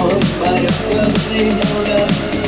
Por varios caminos